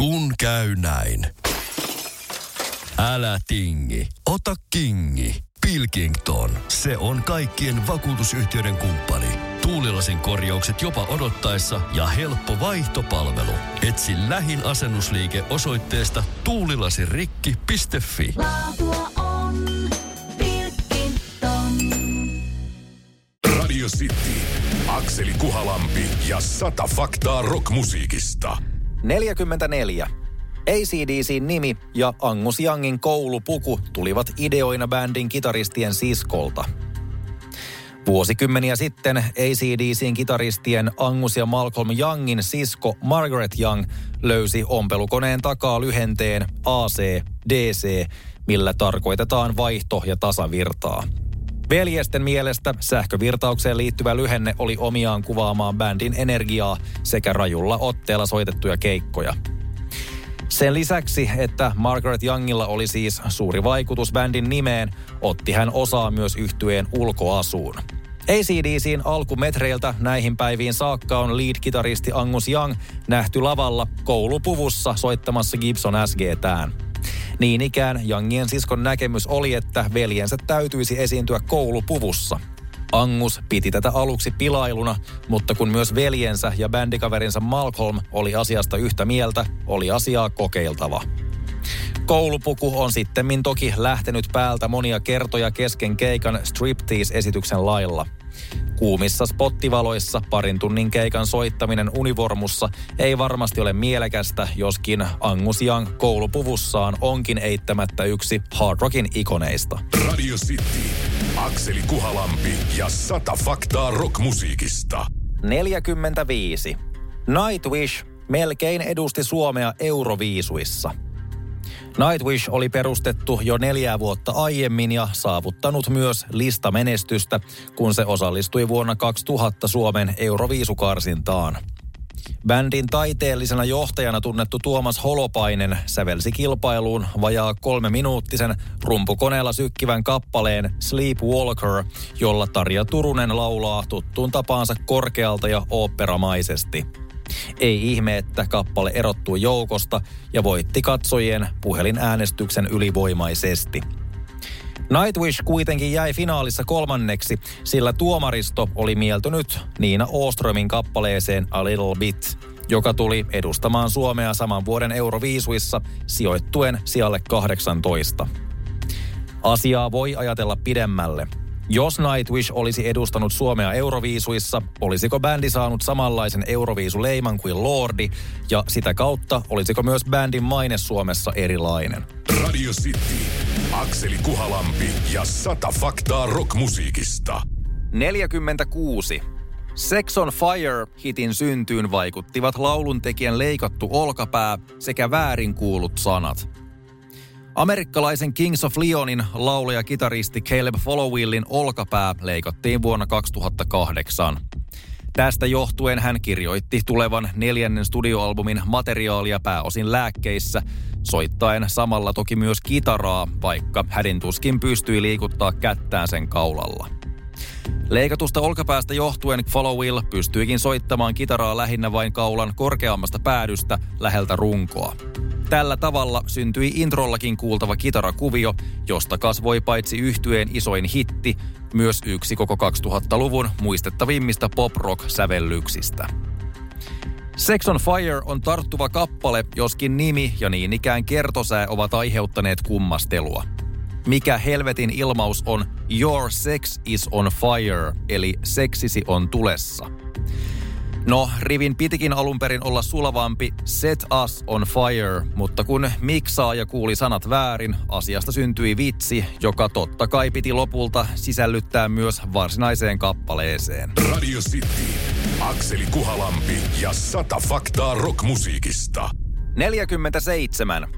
Kun käy näin. Älä tingi, ota kingi. Pilkington, se on kaikkien vakuutusyhtiöiden kumppani. Tuulilasin korjaukset jopa odottaessa ja helppo vaihtopalvelu. Etsi lähin asennusliike osoitteesta tuulilasirikki.fi. Laatua on Pilkington. Radio City, Akseli Kuhalampi ja sata faktaa rockmusiikista. 44. ACDCin nimi ja Angus Youngin koulupuku tulivat ideoina bändin kitaristien siskolta. Vuosikymmeniä sitten ACDCin kitaristien Angus ja Malcolm Youngin sisko Margaret Young löysi ompelukoneen takaa lyhenteen AC-DC, millä tarkoitetaan vaihto- ja tasavirtaa. Veljesten mielestä sähkövirtaukseen liittyvä lyhenne oli omiaan kuvaamaan bändin energiaa sekä rajulla otteella soitettuja keikkoja. Sen lisäksi, että Margaret Youngilla oli siis suuri vaikutus bändin nimeen, otti hän osaa myös yhtyeen ulkoasuun. ACDCin alkumetreiltä näihin päiviin saakka on lead-kitaristi Angus Young nähty lavalla koulupuvussa soittamassa Gibson SG-tään. Niin ikään Youngien siskon näkemys oli, että veljensä täytyisi esiintyä koulupuvussa. Angus piti tätä aluksi pilailuna, mutta kun myös veljensä ja bändikaverinsa Malcolm oli asiasta yhtä mieltä, oli asiaa kokeiltava. Koulupuku on sittemmin toki lähtenyt päältä monia kertoja kesken keikan striptease-esityksen lailla. Kuumissa spottivaloissa parin tunnin keikan soittaminen univormussa ei varmasti ole mielekästä, joskin Angus Young koulupuvussaan onkin eittämättä yksi hard rockin ikoneista. Radio City, Akseli Kuhalampi ja sata faktaa rockmusiikista. 45. Nightwish melkein edusti Suomea Euroviisuissa. Nightwish oli perustettu jo neljää vuotta aiemmin ja saavuttanut myös listamenestystä, kun se osallistui vuonna 2000 Suomen Euroviisukarsintaan. Bändin taiteellisena johtajana tunnettu Tuomas Holopainen sävelsi kilpailuun vajaa kolme minuuttisen rumpukoneella sykkivän kappaleen Sleepwalker, jolla Tarja Turunen laulaa tuttuun tapaansa korkealta ja oopperamaisesti. Ei ihme, että kappale erottui joukosta ja voitti katsojien puhelinäänestyksen ylivoimaisesti. Nightwish kuitenkin jäi finaalissa kolmanneksi, sillä tuomaristo oli mieltynyt Niina Oströmin kappaleeseen A Little Bit, joka tuli edustamaan Suomea saman vuoden Euroviisuissa sijoittuen sijalle 18. Asiaa voi ajatella pidemmälle. Jos Nightwish olisi edustanut Suomea Euroviisuissa, olisiko bändi saanut samanlaisen Euroviisuleiman kuin Lordi, ja sitä kautta olisiko myös bändin maine Suomessa erilainen? Radio City, Akseli Kuhalampi ja sata faktaa rockmusiikista. 46. Sex on Fire-hitin syntyyn vaikuttivat lauluntekijän leikattu olkapää sekä väärin kuulut sanat. Amerikkalaisen Kings of Leonin laulaja-kitaristi Caleb Followillin olkapää leikattiin vuonna 2008. Tästä johtuen hän kirjoitti tulevan neljännen studioalbumin materiaalia pääosin lääkkeissä, soittaen samalla toki myös kitaraa, vaikka hädin tuskin pystyi liikuttaa kättään sen kaulalla. Leikatusta olkapäästä johtuen Followill pystyikin soittamaan kitaraa lähinnä vain kaulan korkeammasta päädystä läheltä runkoa. Tällä tavalla syntyi introllakin kuultava kitarakuvio, josta kasvoi paitsi yhtyeen isoin hitti, myös yksi koko 2000-luvun muistettavimmista pop-rock-sävellyksistä. Sex on Fire on tarttuva kappale, joskin nimi ja niin ikään kertosää ovat aiheuttaneet kummastelua. Mikä helvetin ilmaus on Your sex is on fire, eli seksisi on tulessa. No, rivin pitikin alun perin olla sulavampi Set us on fire, mutta kun miksaaja kuuli sanat väärin, asiasta syntyi vitsi, joka totta kai piti lopulta sisällyttää myös varsinaiseen kappaleeseen. Radio City, Akseli Kuhalampi ja sata faktaa rockmusiikista. 47.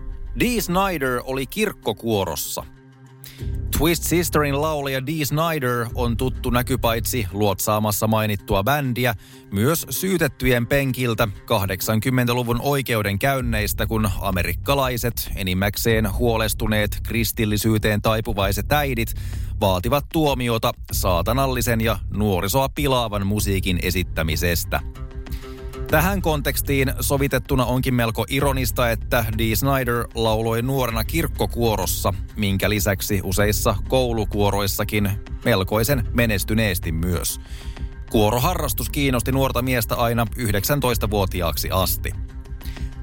Dee Snyder oli kirkkokuorossa. Twist Sisterin laulaja Dee Snyder on tuttu näkypaitsi luotsaamassa mainittua bändiä, myös syytettyjen penkiltä 80-luvun oikeudenkäynneistä, kun amerikkalaiset, enimmäkseen huolestuneet kristillisyyteen taipuvaiset äidit, vaativat tuomiota saatanallisen ja nuorisoa pilaavan musiikin esittämisestä. Tähän kontekstiin sovitettuna onkin melko ironista, että Dee Snyder lauloi nuorena kirkkokuorossa, minkä lisäksi useissa koulukuoroissakin melkoisen menestyneesti myös. Kuoroharrastus kiinnosti nuorta miestä aina 19-vuotiaaksi asti.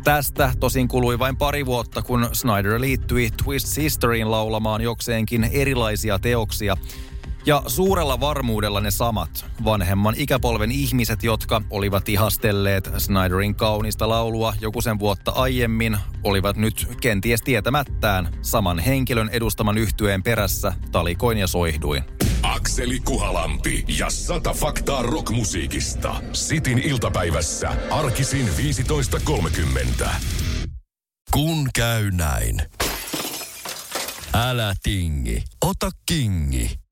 Tästä tosin kului vain pari vuotta, kun Snyder liittyi Twist Sisteriin laulamaan jokseenkin erilaisia teoksia – ja suurella varmuudella ne samat vanhemman ikäpolven ihmiset, jotka olivat ihastelleet Snyderin kaunista laulua joku sen vuotta aiemmin, olivat nyt kenties tietämättään saman henkilön edustaman yhtyeen perässä talikoin ja soihduin. Akseli Kuhalampi ja sata faktaa rockmusiikista. Sitin iltapäivässä arkisin 15.30. Kun käy näin. Älä tingi, ota kingi.